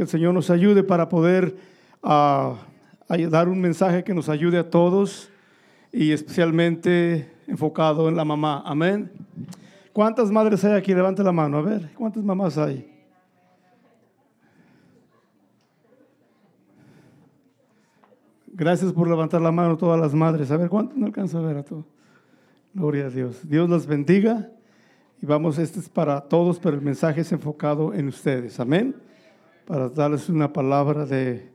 que el Señor nos ayude para poder ah, dar un mensaje que nos ayude a todos y especialmente enfocado en la mamá. Amén. ¿Cuántas madres hay aquí? Levante la mano. A ver, ¿cuántas mamás hay? Gracias por levantar la mano todas las madres. A ver, ¿cuántas no alcanzo a ver a todos? Gloria a Dios. Dios las bendiga. Y vamos, este es para todos, pero el mensaje es enfocado en ustedes. Amén. Para darles una palabra de,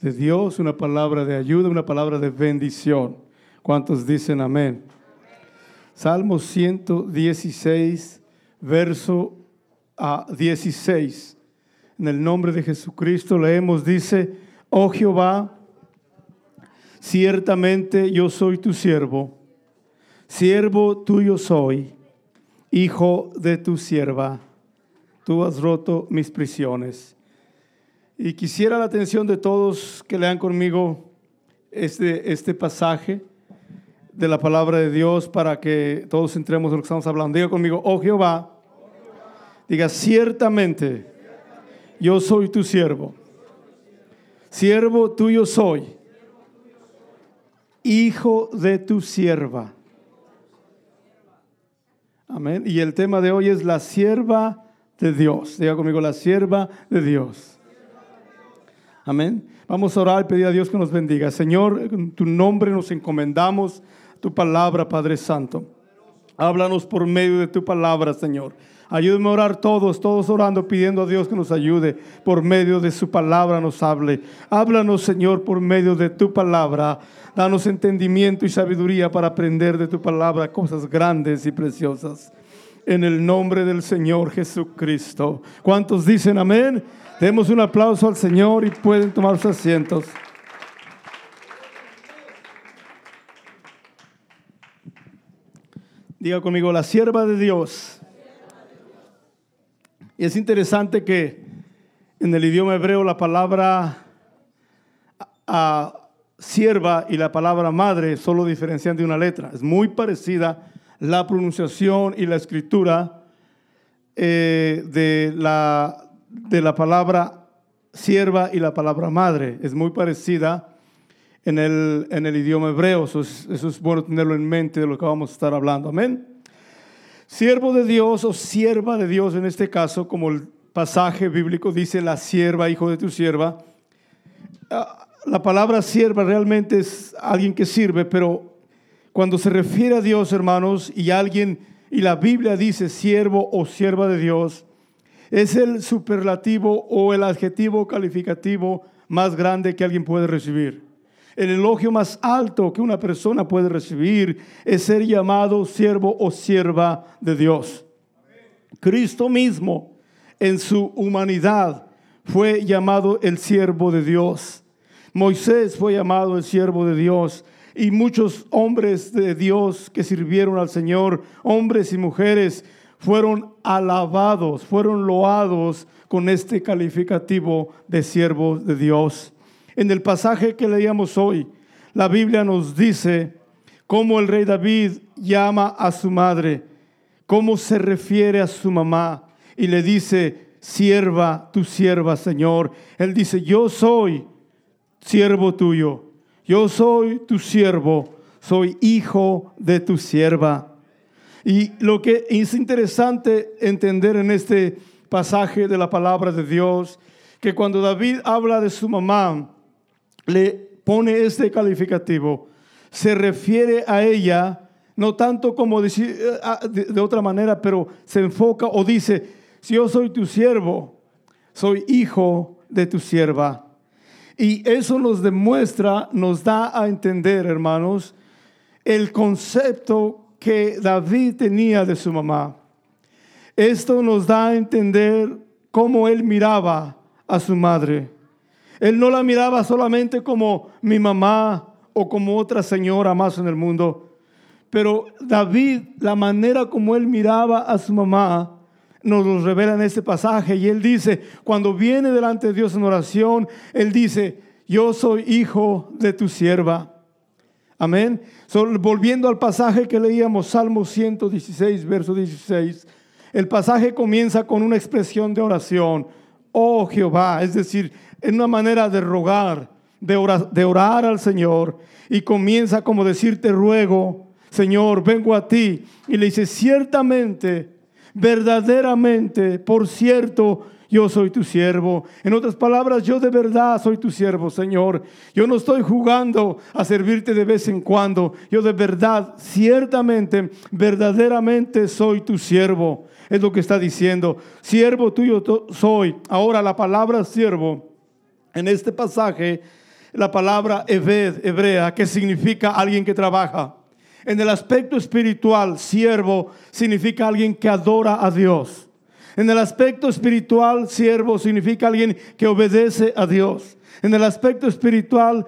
de Dios, una palabra de ayuda, una palabra de bendición. ¿Cuántos dicen amén? Salmo 116, verso a 16. En el nombre de Jesucristo leemos, dice, oh Jehová, ciertamente yo soy tu siervo, siervo tuyo soy, hijo de tu sierva, tú has roto mis prisiones. Y quisiera la atención de todos que lean conmigo este, este pasaje de la palabra de Dios para que todos entremos en lo que estamos hablando. Diga conmigo, oh Jehová, diga ciertamente, yo soy tu siervo, siervo tuyo soy, hijo de tu sierva. Amén. Y el tema de hoy es la sierva de Dios. Diga conmigo, la sierva de Dios. Amén. Vamos a orar y pedir a Dios que nos bendiga. Señor, en tu nombre nos encomendamos tu palabra, Padre Santo. Háblanos por medio de tu palabra, Señor. Ayúdame a orar todos, todos orando, pidiendo a Dios que nos ayude. Por medio de su palabra nos hable. Háblanos, Señor, por medio de tu palabra. Danos entendimiento y sabiduría para aprender de tu palabra cosas grandes y preciosas. En el nombre del Señor Jesucristo. ¿Cuántos dicen amén? Demos un aplauso al Señor y pueden tomar sus asientos. Diga conmigo, la sierva de Dios. Y es interesante que en el idioma hebreo la palabra sierva y la palabra madre solo diferencian de una letra. Es muy parecida la pronunciación y la escritura eh, de, la, de la palabra sierva y la palabra madre. Es muy parecida en el, en el idioma hebreo. Eso es, eso es bueno tenerlo en mente de lo que vamos a estar hablando. Amén. Siervo de Dios o sierva de Dios en este caso, como el pasaje bíblico dice, la sierva, hijo de tu sierva. Ah, la palabra sierva realmente es alguien que sirve, pero cuando se refiere a Dios, hermanos, y alguien, y la Biblia dice siervo o sierva de Dios, es el superlativo o el adjetivo calificativo más grande que alguien puede recibir. El elogio más alto que una persona puede recibir es ser llamado siervo o sierva de Dios. Cristo mismo en su humanidad fue llamado el siervo de Dios. Moisés fue llamado el siervo de Dios y muchos hombres de Dios que sirvieron al Señor, hombres y mujeres, fueron alabados, fueron loados con este calificativo de siervos de Dios. En el pasaje que leíamos hoy, la Biblia nos dice cómo el rey David llama a su madre, cómo se refiere a su mamá y le dice, sierva, tu sierva, Señor. Él dice, yo soy siervo tuyo, yo soy tu siervo, soy hijo de tu sierva. Y lo que es interesante entender en este pasaje de la palabra de Dios, que cuando David habla de su mamá, le pone este calificativo, se refiere a ella, no tanto como eh, ah, de, otra manera, pero se enfoca o dice, si yo soy tu siervo, soy hijo de tu sierva. Y eso nos demuestra, nos da a entender, hermanos, el concepto que David tenía de su mamá. Esto nos da a entender cómo él miraba a su madre. Él no la miraba solamente como mi mamá o como otra señora más en el mundo. Pero David, la manera como él miraba a su mamá, nos lo revela en este pasaje. Y él dice, cuando viene delante de Dios en oración, él dice, yo soy hijo de tu sierva. Amén. volviendo al pasaje que leíamos, Salmo 116, verso 16, el pasaje comienza con una expresión de oración. oh Jehová, es decir, en una manera de rogar, de de orar al Señor y comienza como decirte ruego, Señor, vengo a ti y le dice, ciertamente, verdaderamente, por cierto, yo soy tu siervo. En otras palabras, yo de verdad soy tu siervo, Señor. Yo no estoy jugando a servirte de vez en cuando. Yo de verdad, ciertamente, verdaderamente soy tu siervo. Es lo que está diciendo. Siervo tuyo soy. Ahora la palabra siervo, en este pasaje, la palabra hebrea, que significa alguien que trabaja. En el aspecto espiritual, siervo significa alguien que adora a Dios. En el aspecto espiritual, siervo significa alguien que obedece a Dios. En el aspecto espiritual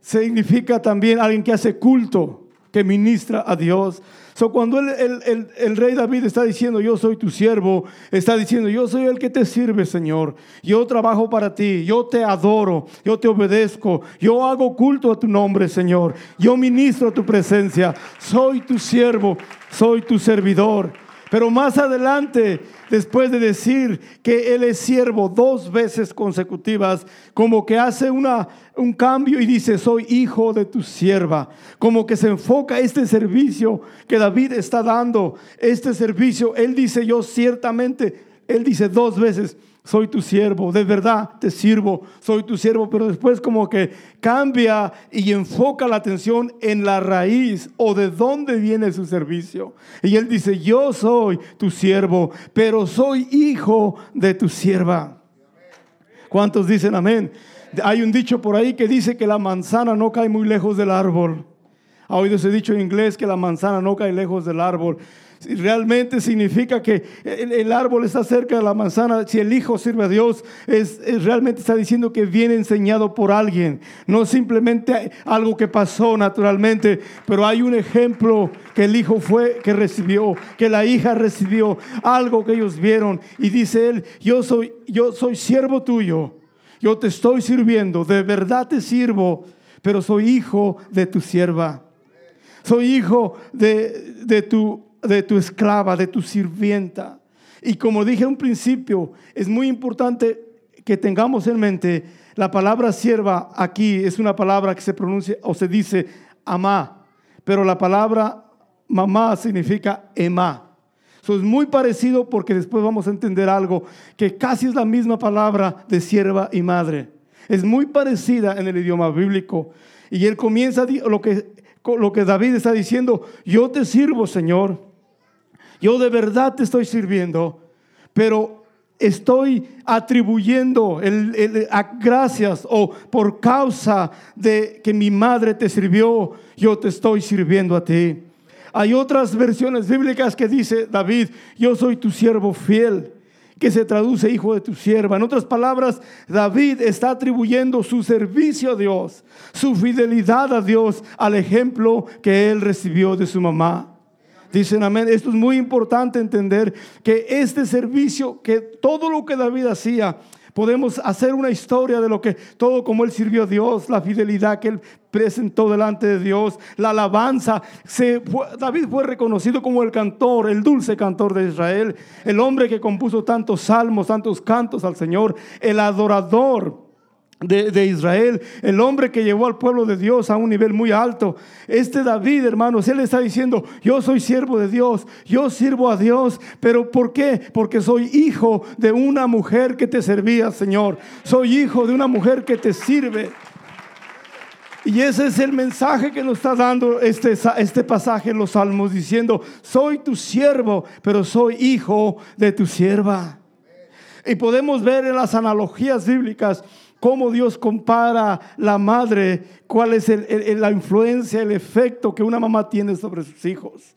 significa también alguien que hace culto, que ministra a Dios. So, cuando el, el, rey David está diciendo, yo soy tu siervo, está diciendo, yo soy el que te sirve, Señor. Yo trabajo para ti, yo te adoro, yo te obedezco, yo hago culto a tu nombre, Señor. Yo ministro tu presencia, soy tu siervo, soy tu servidor. Pero más adelante, después de decir que Él es siervo dos veces consecutivas, como que hace una, un cambio y dice, soy hijo de tu sierva. Como que se enfoca este servicio que David está dando, este servicio. Él dice, yo ciertamente, Él dice dos veces, soy tu siervo, de verdad te sirvo, soy tu siervo, pero después como que cambia y enfoca la atención en la raíz o de dónde viene su servicio. Y él dice, yo soy tu siervo, pero soy hijo de tu sierva. ¿Cuántos dicen amén? Hay un dicho por ahí que dice que la manzana no cae muy lejos del árbol. Ha oído ese dicho en inglés que la manzana no cae lejos del árbol realmente significa que el, árbol está cerca de la manzana, si el hijo sirve a Dios, es, realmente está diciendo que viene enseñado por alguien, no simplemente algo que pasó naturalmente, pero hay un ejemplo que el hijo fue, que recibió, que la hija recibió, algo que ellos vieron. Y dice él, yo soy, yo soy siervo tuyo, yo te estoy sirviendo, de verdad te sirvo, pero soy hijo de tu sierva. Soy hijo de, de tu de tu esclava, de tu sirvienta. Y como dije en un principio, es muy importante que tengamos en mente la palabra sierva aquí es una palabra que se pronuncia o se dice amá, pero la palabra mamá significa emá. Eso es muy parecido porque después vamos a entender algo que casi es la misma palabra de sierva y madre. Es muy parecida en el idioma bíblico. Y él comienza lo que, lo que David está diciendo, yo te sirvo, Señor yo de verdad te estoy sirviendo, pero estoy atribuyendo el, gracias o por causa de que mi madre te sirvió, yo te estoy sirviendo a ti. Hay otras versiones bíblicas que dice David, yo soy tu siervo fiel, que se traduce hijo de tu sierva. En otras palabras, David está atribuyendo su servicio a Dios, su fidelidad a Dios al ejemplo que él recibió de su mamá. Dicen amén. Esto es muy importante entender que este servicio, que todo lo que David hacía, podemos hacer una historia de lo que todo como él sirvió a Dios, la fidelidad que él presentó delante de Dios, la alabanza. David fue reconocido como el cantor, el dulce cantor de Israel, el hombre que compuso tantos salmos, tantos cantos al Señor, el adorador de, Israel, el hombre que llevó al pueblo de Dios a un nivel muy alto. Este David, hermanos, él está diciendo, yo soy siervo de Dios, yo sirvo a Dios, pero ¿por qué? Porque soy hijo de una mujer que te servía, Señor. Soy hijo de una mujer que te sirve. Y ese es el mensaje que nos está dando este, este pasaje en los Salmos, diciendo, soy tu siervo, pero soy hijo de tu sierva. Y podemos ver en las analogías bíblicas cómo Dios compara la madre, cuál es la influencia, el efecto que una mamá tiene sobre sus hijos.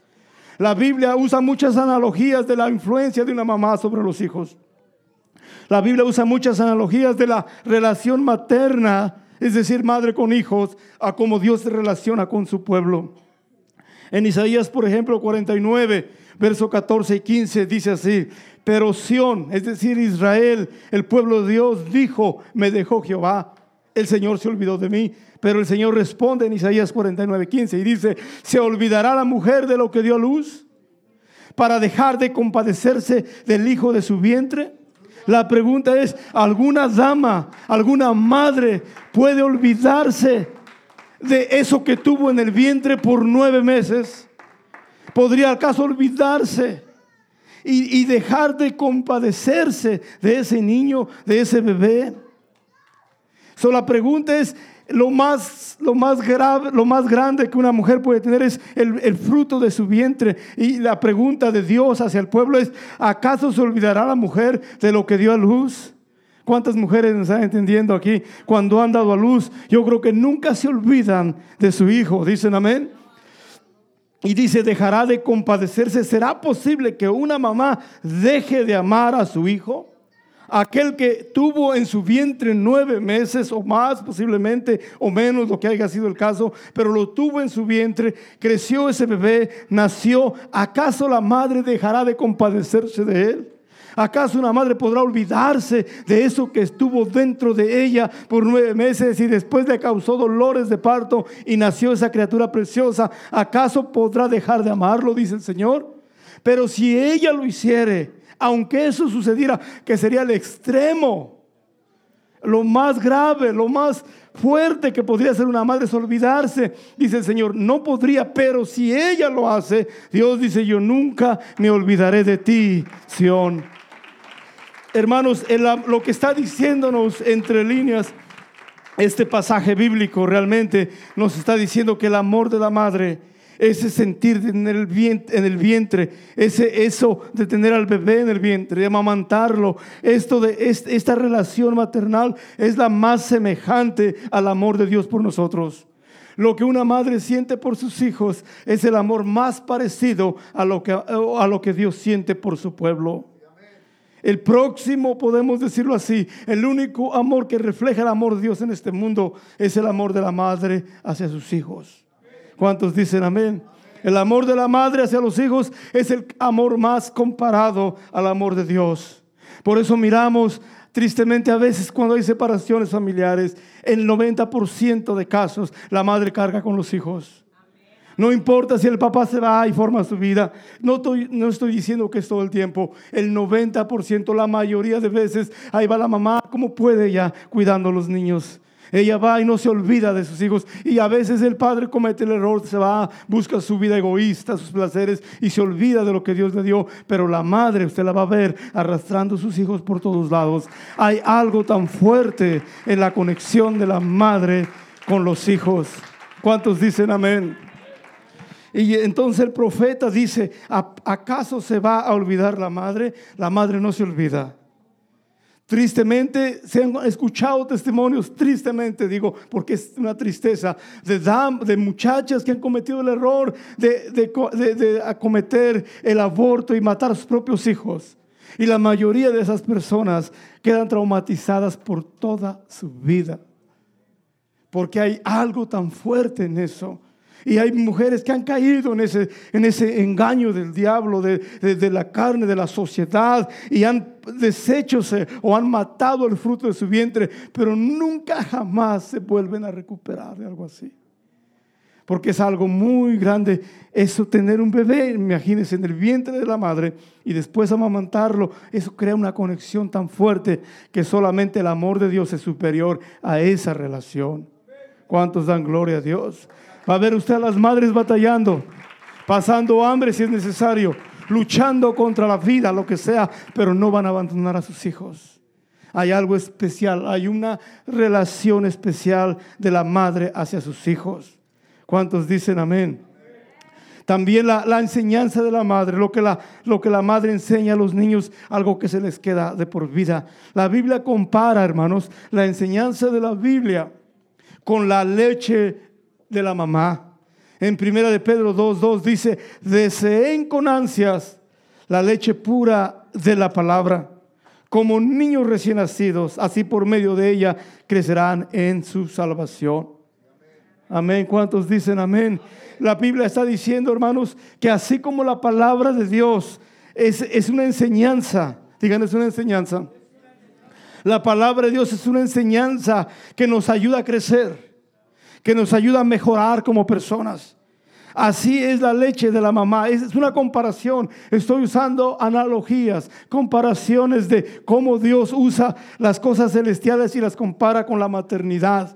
La Biblia usa muchas analogías de la influencia de una mamá sobre los hijos. La Biblia usa muchas analogías de la relación materna, es decir, madre con hijos, a cómo Dios se relaciona con su pueblo. En Isaías, por ejemplo, 49, verso 14 y 15, dice así, pero Sión, es decir, Israel, el pueblo de Dios, dijo, me dejó Jehová, el Señor se olvidó de mí. Pero el Señor responde en Isaías 49, 15 y dice, ¿se olvidará la mujer de lo que dio luz para dejar de compadecerse del hijo de su vientre? La pregunta es, ¿alguna dama, alguna madre puede olvidarse de eso que tuvo en el vientre por nueve meses? ¿Podría acaso olvidarse y, dejar de compadecerse de ese niño, de ese bebé? So, la pregunta es, lo más, lo más grave, lo más grande que una mujer puede tener es el, el, fruto de su vientre. Y la pregunta de Dios hacia el pueblo es, ¿acaso se olvidará la mujer de lo que dio a luz? ¿Cuántas mujeres nos están entendiendo aquí cuando han dado a luz? Yo creo que nunca se olvidan de su hijo. Dicen amén. Y dice, dejará de compadecerse. ¿Será posible que una mamá deje de amar a su hijo? aquel que tuvo en su vientre nueve meses o más posiblemente, o menos lo que haya sido el caso, pero lo tuvo en su vientre, creció ese bebé, nació, ¿acaso la madre dejará de compadecerse de él? ¿Acaso una madre podrá olvidarse de eso que estuvo dentro de ella por nueve meses y después le causó dolores de parto y nació esa criatura preciosa? ¿Acaso podrá dejar de amarlo, dice el Señor? Pero si ella lo hiciere, aunque eso sucediera, que sería el extremo, lo más grave, lo más fuerte que podría ser una madre es olvidarse. Dice el Señor, no podría, pero si ella lo hace, Dios dice, yo nunca me olvidaré de ti, Sión. Hermanos, lo que está diciéndonos entre líneas este pasaje bíblico realmente nos está diciendo que el amor de la madre ese sentir en el vientre, en el vientre ese, eso de tener al bebé en el vientre, de amamantarlo, esto de esta relación maternal es la más semejante al amor de Dios por nosotros. Lo que una madre siente por sus hijos es el amor más parecido a lo que, a lo que Dios siente por su pueblo. El próximo, podemos decirlo así, el único amor que refleja el amor de Dios en este mundo es el amor de la madre hacia sus hijos. ¿Cuántos dicen amén? El amor de la madre hacia los hijos es el amor más comparado al amor de Dios. Por eso miramos tristemente a veces cuando hay separaciones familiares, el 90% de casos la madre carga con los hijos. No importa si el papá se va y forma su vida. No estoy, diciendo que es todo el tiempo. El 90%, la mayoría de veces, ahí va la mamá, como puede ya, cuidando a los niños. Ella va y no se olvida de sus hijos. Y a veces el padre comete el error, se va, busca su vida egoísta, sus placeres y se olvida de lo que Dios le dio. Pero la madre, usted la va a ver arrastrando a sus hijos por todos lados. Hay algo tan fuerte en la conexión de la madre con los hijos. ¿Cuántos dicen amén? Y entonces el profeta dice, ¿acaso se va a olvidar la madre? La madre no se olvida. Tristemente, se han escuchado testimonios, tristemente digo, porque es una tristeza, de, de muchachas que han cometido el error de, de, de acometer el aborto y matar a sus propios hijos. Y la mayoría de esas personas quedan traumatizadas por toda su vida. Porque hay algo tan fuerte en eso. Y hay mujeres que han caído en ese, en ese engaño del diablo, de, de, la carne, de la sociedad, y han deshecho o han matado el fruto de su vientre, pero nunca jamás se vuelven a recuperar de algo así. Porque es algo muy grande eso, tener un bebé, imagínense, en el vientre de la madre y después amamantarlo. Eso crea una conexión tan fuerte que solamente el amor de Dios es superior a esa relación. ¿Cuántos dan gloria a Dios? Va a ver usted a las madres batallando, pasando hambre si es necesario, luchando contra la vida, lo que sea, pero no van a abandonar a sus hijos. Hay algo especial, hay una relación especial de la madre hacia sus hijos. ¿Cuántos dicen amén? También la, enseñanza de la madre, lo que la, lo que la madre enseña a los niños, algo que se les queda de por vida. La Biblia compara, hermanos, la enseñanza de la Biblia con la leche de la mamá. En primera de Pedro 2.2 dice, deseen con ansias la leche pura de la palabra. Como niños recién nacidos, así por medio de ella crecerán en su salvación. Amén. ¿Cuántos dicen amén? La Biblia está diciendo, hermanos, que así como la palabra de Dios es, es una enseñanza, digan, es una enseñanza. La palabra de Dios es una enseñanza que nos ayuda a crecer que nos ayuda a mejorar como personas. Así es la leche de la mamá. Es una comparación. Estoy usando analogías, comparaciones de cómo Dios usa las cosas celestiales y las compara con la maternidad.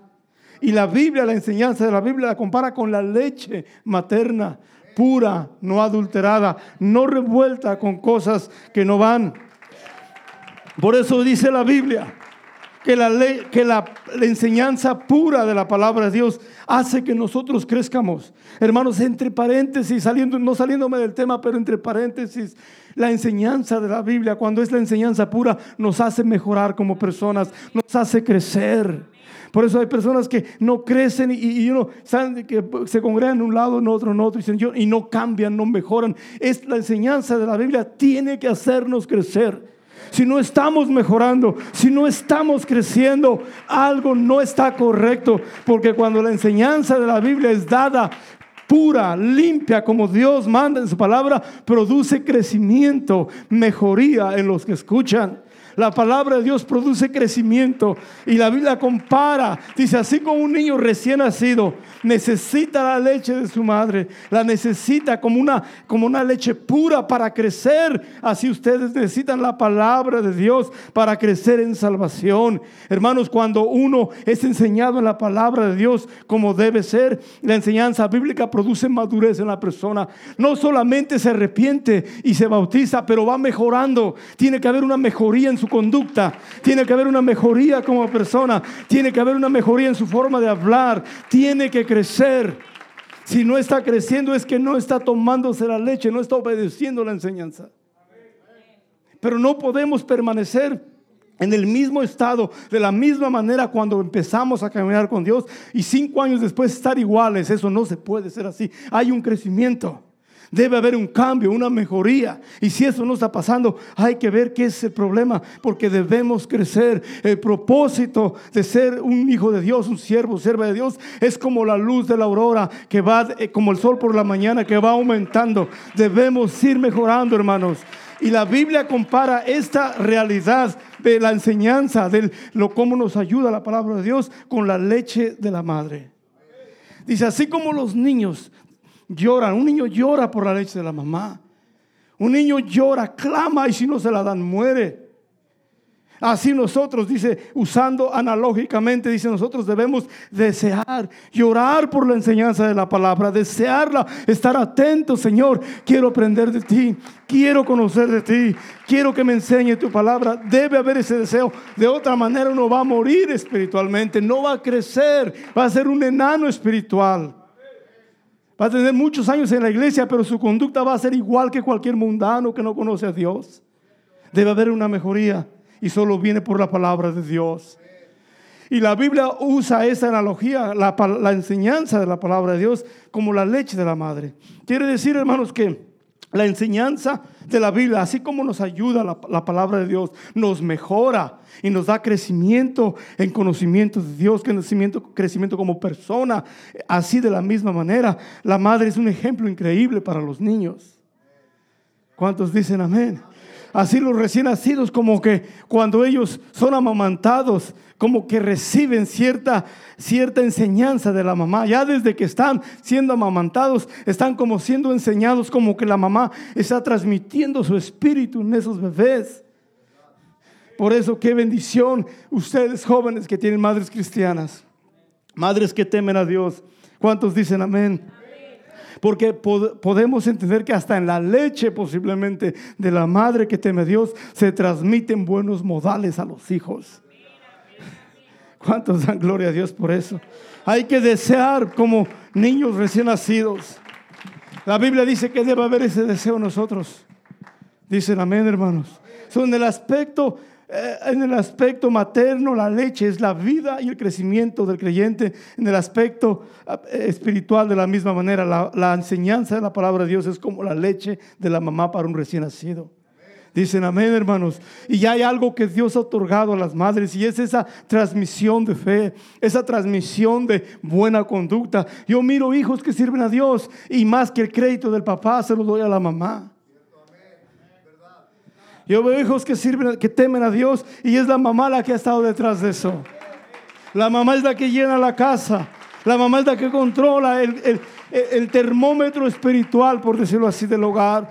Y la Biblia, la enseñanza de la Biblia la compara con la leche materna, pura, no adulterada, no revuelta con cosas que no van. Por eso dice la Biblia que la, que la, enseñanza pura de la palabra de Dios hace que nosotros crezcamos. Hermanos, entre paréntesis, saliendo, no saliéndome del tema, pero entre paréntesis, la enseñanza de la Biblia, cuando es la enseñanza pura, nos hace mejorar como personas, nos hace crecer. Por eso hay personas que no crecen y, uno saben que se congregan en un lado, en otro, en otro, y no cambian, no mejoran. Es la enseñanza de la Biblia tiene que hacernos crecer si no estamos mejorando, si no estamos creciendo, algo no está correcto. Porque cuando la enseñanza de la Biblia es dada pura, limpia, como Dios manda en su palabra, produce crecimiento, mejoría en los que escuchan. La palabra de Dios produce crecimiento y la Biblia compara, dice, así como un niño recién nacido necesita la leche de su madre, la necesita como una, como una leche pura para crecer, así ustedes necesitan la palabra de Dios para crecer en salvación. Hermanos, cuando uno es enseñado en la palabra de Dios como debe ser, la enseñanza bíblica produce madurez en la persona. No solamente se arrepiente y se bautiza, pero va mejorando. Tiene que haber una mejoría en su conducta, tiene que haber una mejoría como persona, tiene que haber una mejoría en su forma de hablar, tiene que crecer. Si no está creciendo es que no está tomándose la leche, no está obedeciendo la enseñanza. Pero no podemos permanecer en el mismo estado, de la misma manera cuando empezamos a caminar con Dios y cinco años después estar iguales. Eso no se puede ser así. Hay un crecimiento. Debe haber un cambio, una mejoría. Y si eso no está pasando, hay que ver qué es el problema, porque debemos crecer. El propósito de ser un hijo de Dios, un siervo, sierva de Dios, es como la luz de la aurora que va, eh, como el sol por la mañana, que va aumentando. Debemos ir mejorando, hermanos. Y la Biblia compara esta realidad de la enseñanza, de lo cómo nos ayuda la palabra de Dios, con la leche de la madre. Dice, así como los niños lloran. Un niño llora por la leche de la mamá. Un niño llora, clama y si no se la dan, muere. Así nosotros, dice, usando analógicamente, dice, nosotros debemos desear, llorar por la enseñanza de la palabra, desearla, estar atentos, Señor, quiero aprender de ti, quiero conocer de ti, quiero que me enseñe tu palabra. Debe haber ese deseo. De otra manera uno va a morir espiritualmente, no va a crecer, va a ser un enano espiritual. Va a tener muchos años en la iglesia, pero su conducta va a ser igual que cualquier mundano que no conoce a Dios. Debe haber una mejoría y solo viene por la palabra de Dios. Y la Biblia usa esa analogía, la, la, enseñanza de la palabra de Dios, como la leche de la madre. Quiere decir, hermanos, que la enseñanza de la Biblia, así como nos ayuda la, palabra de Dios, nos mejora y nos da crecimiento en conocimiento de Dios, crecimiento, crecimiento como persona. Así de la misma manera, la madre es un ejemplo increíble para los niños. ¿Cuántos dicen amén? Así los recién nacidos, como que cuando ellos son amamantados, como que reciben cierta, cierta enseñanza de la mamá. Ya desde que están siendo amamantados, están como siendo enseñados, como que la mamá está transmitiendo su espíritu en esos bebés. Por eso, qué bendición ustedes jóvenes que tienen madres cristianas, madres que temen a Dios. ¿Cuántos dicen amén? Porque podemos entender que hasta en la leche posiblemente de la madre que teme a Dios se transmiten buenos modales a los hijos. ¿Cuántos dan gloria a Dios por eso? Hay que desear como niños recién nacidos. La Biblia dice que debe haber ese deseo en nosotros. Dicen amén, hermanos. Son el aspecto en el aspecto materno, la leche es la vida y el crecimiento del creyente. En el aspecto eh, espiritual, de la misma manera, la, enseñanza de la palabra de Dios es como la leche de la mamá para un recién nacido. Dicen amén, hermanos. Y hay algo que Dios ha otorgado a las madres y es esa transmisión de fe, esa transmisión de buena conducta. Yo miro hijos que sirven a Dios y más que el crédito del papá se lo doy a la mamá. Yo veo hijos que sirven, que temen a Dios y es la mamá la que ha estado detrás de eso. La mamá es la que llena la casa. La mamá es la que controla el, el termómetro espiritual, por decirlo así, del hogar.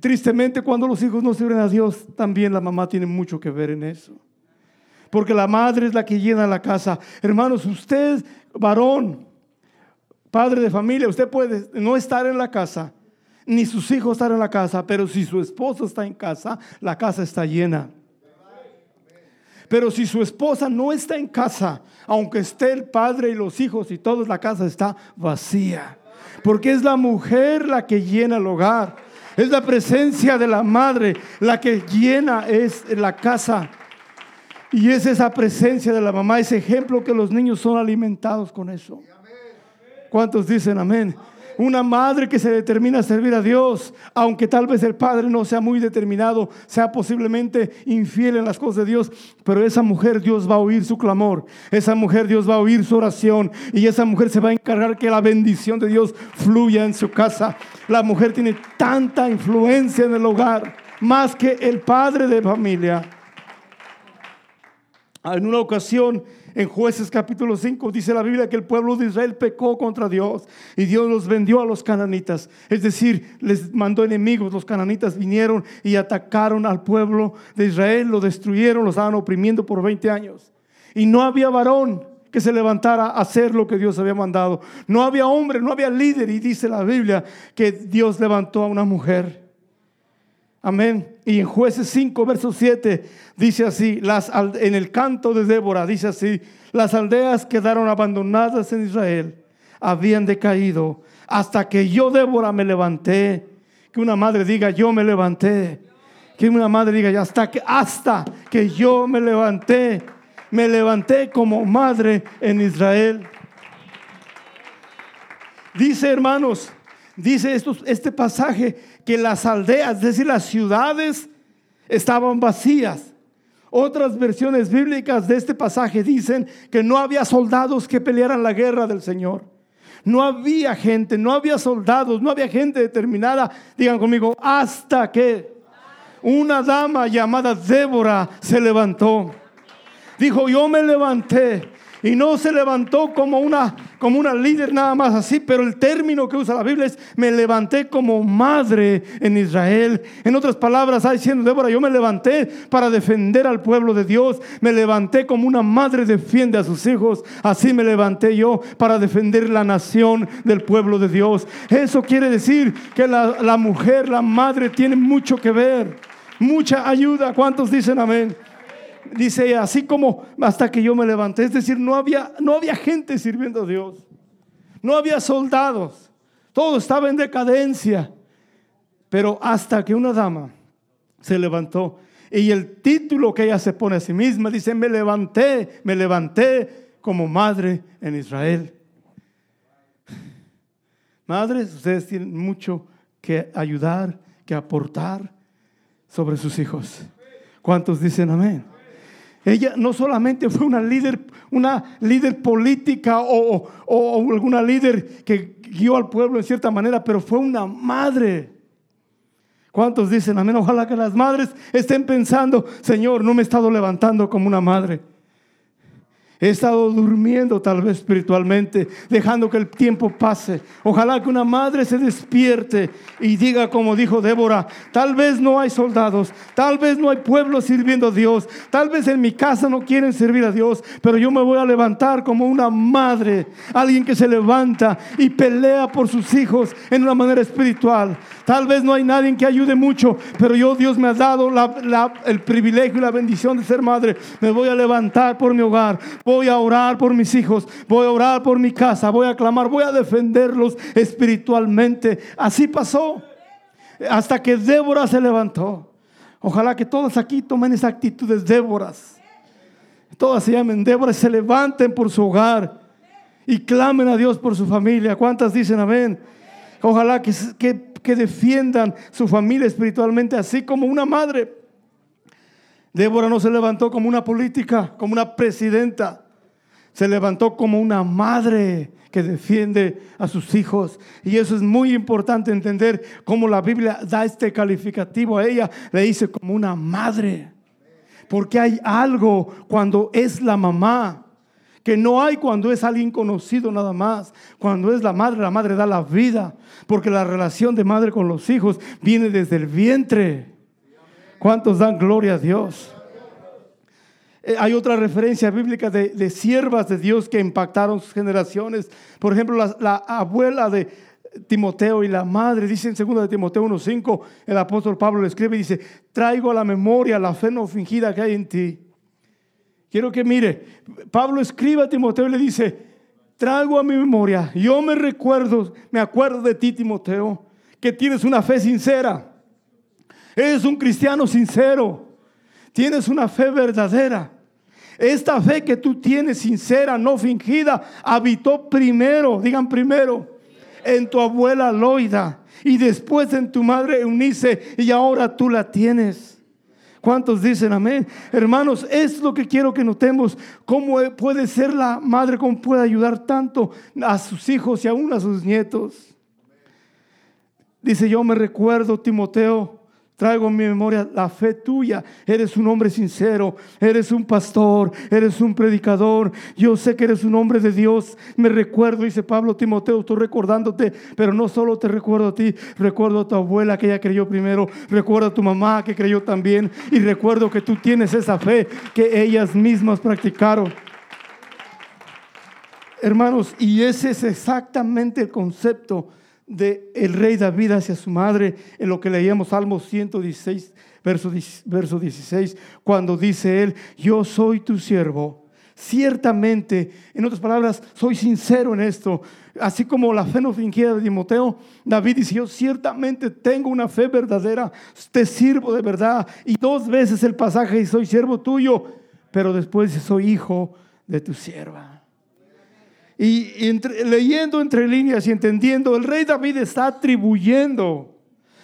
Tristemente, cuando los hijos no sirven a Dios, también la mamá tiene mucho que ver en eso. Porque la madre es la que llena la casa. Hermanos, usted, varón, padre de familia, usted puede no estar en la casa, ni sus hijos estar en la casa, pero si su esposo está en casa, la casa está llena. Pero si su esposa no está en casa, aunque esté el padre y los hijos y todos, la casa está vacía. Porque es la mujer la que llena el hogar. Es la presencia de la madre la que llena es la casa. Y es esa presencia de la mamá, ese ejemplo que los niños son alimentados con eso. ¿Cuántos dicen amén? Una madre que se determina a servir a Dios, aunque tal vez el padre no sea muy determinado, sea posiblemente infiel en las cosas de Dios, pero esa mujer Dios va a oír su clamor, esa mujer Dios va a oír su oración y esa mujer se va a encargar que la bendición de Dios fluya en su casa. La mujer tiene tanta influencia en el hogar, más que el padre de familia. En una ocasión en jueces capítulo 5 dice la Biblia que el pueblo de Israel pecó contra Dios y Dios los vendió a los cananitas. Es decir, les mandó enemigos. Los cananitas vinieron y atacaron al pueblo de Israel, lo destruyeron, lo estaban oprimiendo por 20 años. Y no había varón que se levantara a hacer lo que Dios había mandado. No había hombre, no había líder. Y dice la Biblia que Dios levantó a una mujer. Amén. Y en jueces 5, verso 7 dice así, las, en el canto de Débora dice así, las aldeas quedaron abandonadas en Israel, habían decaído, hasta que yo, Débora, me levanté. Que una madre diga, yo me levanté. Que una madre diga, hasta que, hasta que yo me levanté. Me levanté como madre en Israel. Dice, hermanos, dice esto, este pasaje que las aldeas, es decir, las ciudades estaban vacías. Otras versiones bíblicas de este pasaje dicen que no había soldados que pelearan la guerra del Señor. No había gente, no había soldados, no había gente determinada. Digan conmigo, hasta que una dama llamada Débora se levantó. Dijo, yo me levanté y no se levantó como una, como una líder nada más así, pero el término que usa la Biblia es me levanté como madre en Israel. En otras palabras, está diciendo Débora, yo me levanté para defender al pueblo de Dios. Me levanté como una madre defiende a sus hijos. Así me levanté yo para defender la nación del pueblo de Dios. Eso quiere decir que la, la mujer, la madre, tiene mucho que ver. Mucha ayuda. ¿Cuántos dicen amén? Dice, así como hasta que yo me levanté, es decir, no había, no había gente sirviendo a Dios, no había soldados, todo estaba en decadencia, pero hasta que una dama se levantó y el título que ella se pone a sí misma dice, me levanté, me levanté como madre en Israel. Madres, ustedes tienen mucho que ayudar, que aportar sobre sus hijos. ¿Cuántos dicen amén? Ella no solamente fue una líder, una líder política o, o, alguna líder que guió al pueblo en cierta manera, pero fue una madre. ¿Cuántos dicen amén? Ojalá que las madres estén pensando, Señor, no me he estado levantando como una madre. He estado durmiendo tal vez espiritualmente, dejando que el tiempo pase. Ojalá que una madre se despierte y diga como dijo Débora, tal vez no hay soldados, tal vez no hay pueblo sirviendo a Dios, tal vez en mi casa no quieren servir a Dios, pero yo me voy a levantar como una madre, alguien que se levanta y pelea por sus hijos en una manera espiritual. Tal vez no hay nadie que ayude mucho, pero yo Dios me ha dado el privilegio y la bendición de ser madre. Me voy a levantar por mi hogar voy a orar por mis hijos, voy a orar por mi casa, voy a clamar, voy a defenderlos espiritualmente. Así pasó hasta que Débora se levantó. Ojalá que todos aquí tomen esa actitud de Déboras. Todas se llamen Déboras, se levanten por su hogar y clamen a Dios por su familia. ¿Cuántas dicen amén? Ojalá que, que, que defiendan su familia espiritualmente, así como una madre Débora no se levantó como una política, como una presidenta. Se levantó como una madre que defiende a sus hijos. Y eso es muy importante entender cómo la Biblia da este calificativo a ella. Le dice como una madre. Porque hay algo cuando es la mamá que no hay cuando es alguien conocido nada más. Cuando es la madre, la madre da la vida, porque la relación de madre con los hijos viene desde el vientre. ¿Cuántos dan gloria a Dios? Eh, hay otra referencia bíblica de, siervas de Dios que impactaron sus generaciones. Por ejemplo, la, abuela de Timoteo y la madre, dice en 2 de Timoteo 1.5, el apóstol Pablo le escribe y dice, traigo a la memoria la fe no fingida que hay en ti. Quiero que mire, Pablo escribe a Timoteo y le dice, traigo a mi memoria, yo me recuerdo, me acuerdo de ti, Timoteo, que tienes una fe sincera. Eres un cristiano sincero. Tienes una fe verdadera. Esta fe que tú tienes sincera, no fingida, habitó primero, digan primero, en tu abuela Loida y después en tu madre Eunice y ahora tú la tienes. ¿Cuántos dicen amén? Hermanos, es lo que quiero que notemos. ¿Cómo puede ser la madre, cómo puede ayudar tanto a sus hijos y aún a sus nietos? Dice, yo me recuerdo, Timoteo, Traigo en mi memoria la fe tuya. Eres un hombre sincero, eres un pastor, eres un predicador. Yo sé que eres un hombre de Dios. Me recuerdo, dice Pablo Timoteo, estoy recordándote, pero no solo te recuerdo a ti, recuerdo a tu abuela que ella creyó primero, recuerdo a tu mamá que creyó también y recuerdo que tú tienes esa fe que ellas mismas practicaron. Hermanos, y ese es exactamente el concepto de el rey David hacia su madre en lo que leíamos Salmos 116, verso, verso 16, cuando dice él, yo soy tu siervo. Ciertamente, en otras palabras, soy sincero en esto. Así como la fe no fingida de Timoteo, David dice, yo ciertamente tengo una fe verdadera, te sirvo de verdad. Y dos veces el pasaje, y soy siervo tuyo, pero después soy hijo de tu sierva. Y, leyendo entre líneas y entendiendo, el rey David está atribuyendo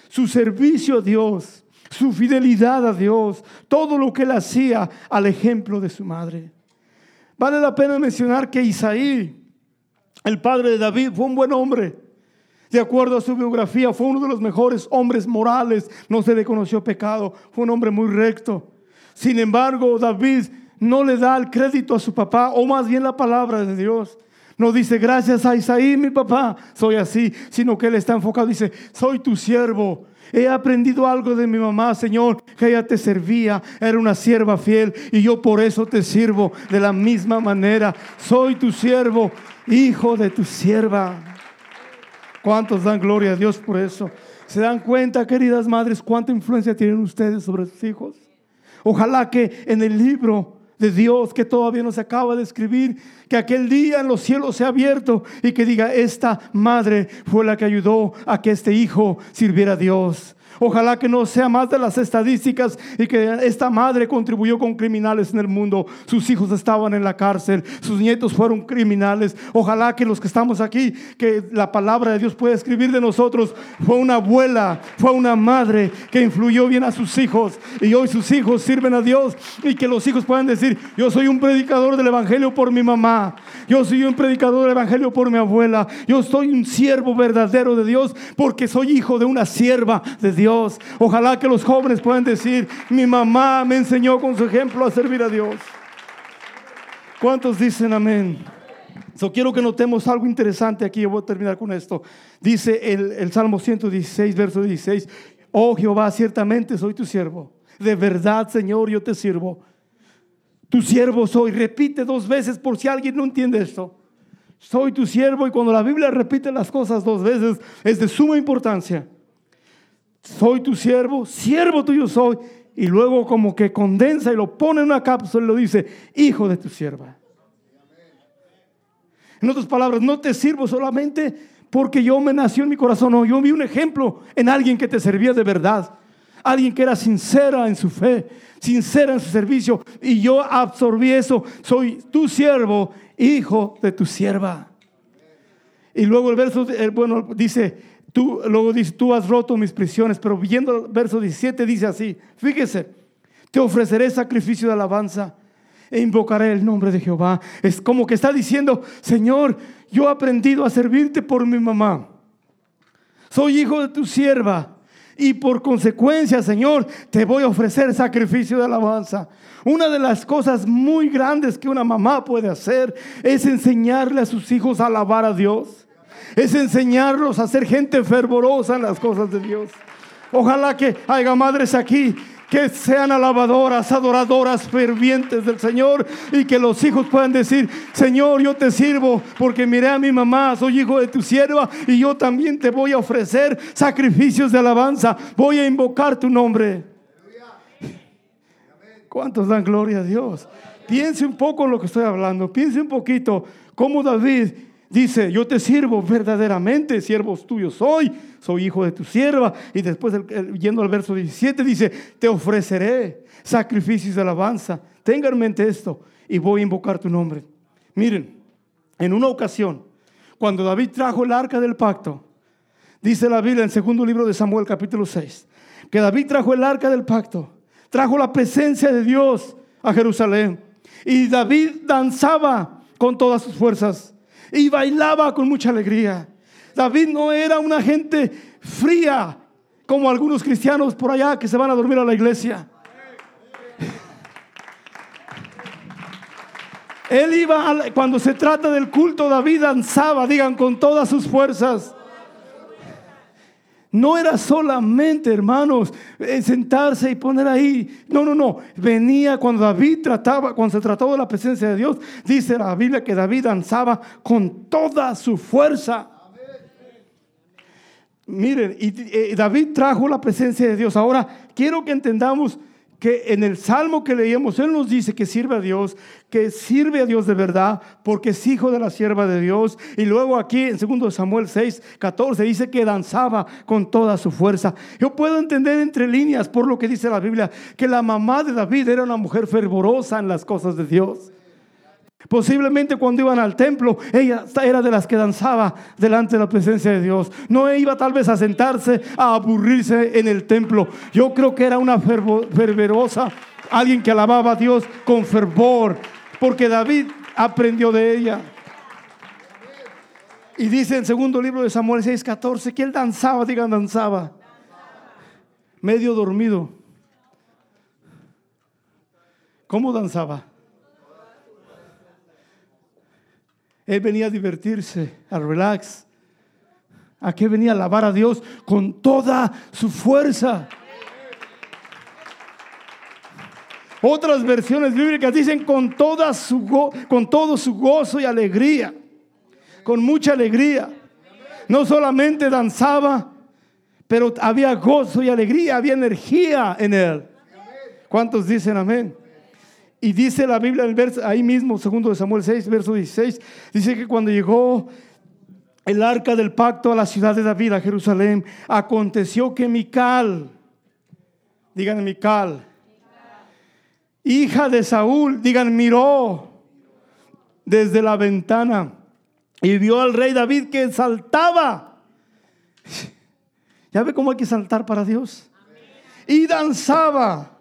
su servicio a Dios, su fidelidad a Dios, todo lo que él hacía al ejemplo de su madre. Vale la pena mencionar que Isaí, el padre de David, fue un buen hombre. De acuerdo a su biografía, fue uno de los mejores hombres morales, no se le conoció pecado, fue un hombre muy recto. Sin embargo, David no le da el crédito a su papá, o más bien la palabra de Dios. No dice, gracias a Isaí, mi papá, soy así, sino que él está enfocado, dice, soy tu siervo. He aprendido algo de mi mamá, Señor, que ella te servía, era una sierva fiel y yo por eso te sirvo de la misma manera. Soy tu siervo, hijo de tu sierva. ¿Cuántos dan gloria a Dios por eso? ¿Se dan cuenta, queridas madres, cuánta influencia tienen ustedes sobre sus hijos? Ojalá que en el libro de Dios que todavía no se acaba de escribir, que aquel día en los cielos sea abierto y que diga, esta madre fue la que ayudó a que este hijo sirviera a Dios. Ojalá que no sea más de las estadísticas y que esta madre contribuyó con criminales en el mundo. Sus hijos estaban en la cárcel, sus nietos fueron criminales. Ojalá que los que estamos aquí, que la palabra de Dios pueda escribir de nosotros, fue una abuela, fue una madre que influyó bien a sus hijos y hoy sus hijos sirven a Dios y que los hijos puedan decir, yo soy un predicador del Evangelio por mi mamá, yo soy un predicador del Evangelio por mi abuela, yo soy un siervo verdadero de Dios porque soy hijo de una sierva de Dios. Dios. Ojalá que los jóvenes puedan decir, mi mamá me enseñó con su ejemplo a servir a Dios. ¿Cuántos dicen amén? So, quiero que notemos algo interesante aquí. Yo voy a terminar con esto. Dice el, el Salmo 116, verso 16. Oh Jehová, ciertamente soy tu siervo. De verdad, Señor, yo te sirvo. Tu siervo soy. Repite dos veces por si alguien no entiende esto. Soy tu siervo y cuando la Biblia repite las cosas dos veces es de suma importancia soy tu siervo, siervo tuyo soy. Y luego como que condensa y lo pone en una cápsula y lo dice, hijo de tu sierva. En otras palabras, no te sirvo solamente porque yo me nació en mi corazón. No, yo vi un ejemplo en alguien que te servía de verdad. Alguien que era sincera en su fe, sincera en su servicio. Y yo absorbí eso. Soy tu siervo, hijo de tu sierva. Y luego el verso, bueno, dice, Tú, luego dice, tú has roto mis prisiones, pero viendo el verso 17 dice así, fíjese, te ofreceré sacrificio de alabanza e invocaré el nombre de Jehová. Es como que está diciendo, Señor, yo he aprendido a servirte por mi mamá. Soy hijo de tu sierva. Y por consecuencia, Señor, te voy a ofrecer sacrificio de alabanza. Una de las cosas muy grandes que una mamá puede hacer es enseñarle a sus hijos a alabar a Dios. Es enseñarlos a ser gente fervorosa en las cosas de Dios. Ojalá que haya madres aquí que sean alabadoras, adoradoras, fervientes del Señor y que los hijos puedan decir, Señor, yo te sirvo porque miré a mi mamá, soy hijo de tu sierva y yo también te voy a ofrecer sacrificios de alabanza, voy a invocar tu nombre. ¿Cuántos dan gloria a Dios? Piense un poco en lo que estoy hablando, piense un poquito cómo David dice, yo te sirvo verdaderamente, siervos tuyos soy, soy hijo de tu sierva. Y después, yendo al verso 17, dice, te ofreceré sacrificios de alabanza. Tenga en mente esto y voy a invocar tu nombre. Miren, en una ocasión, cuando David trajo el arca del pacto, dice la Biblia en el segundo libro de Samuel capítulo 6, que David trajo el arca del pacto, trajo la presencia de Dios a Jerusalén. Y David danzaba con todas sus fuerzas y bailaba con mucha alegría. David no era una gente fría como algunos cristianos por allá que se van a dormir a la iglesia. Él iba, cuando se trata del culto, David danzaba, digan, con todas sus fuerzas. No era solamente, hermanos, eh, sentarse y poner ahí. No, no, no. Venía cuando David trataba, cuando se trataba de la presencia de Dios, dice la Biblia que David danzaba con toda su fuerza. Miren, y eh, David trajo la presencia de Dios. Ahora, quiero que entendamos que en el salmo que leíamos, Él nos dice que sirve a Dios, que sirve a Dios de verdad, porque es hijo de la sierva de Dios. Y luego aquí en 2 Samuel 6, 14 dice que danzaba con toda su fuerza. Yo puedo entender entre líneas por lo que dice la Biblia, que la mamá de David era una mujer fervorosa en las cosas de Dios. Posiblemente cuando iban al templo, ella era de las que danzaba delante de la presencia de Dios. No iba tal vez a sentarse, a aburrirse en el templo. Yo creo que era una fervorosa, alguien que alababa a Dios con fervor, porque David aprendió de ella. Y dice en segundo libro de Samuel 6:14 que él danzaba, digan danzaba, medio dormido. ¿Cómo danzaba? Él venía a divertirse, a relax. ¿A qué venía a alabar a Dios con toda su fuerza? Otras versiones bíblicas dicen con, toda su con todo su gozo y alegría. Con mucha alegría. No solamente danzaba, pero había gozo y alegría, había energía en él. ¿Cuántos dicen amén? Y dice la Biblia, el verso, ahí mismo, segundo de Samuel 6, verso 16, dice que cuando llegó el arca del pacto a la ciudad de David, a Jerusalén, aconteció que Mical, digan Mical, hija de Saúl, digan miró desde la ventana y vio al rey David que saltaba. ¿Ya ve cómo hay que saltar para Dios? Y danzaba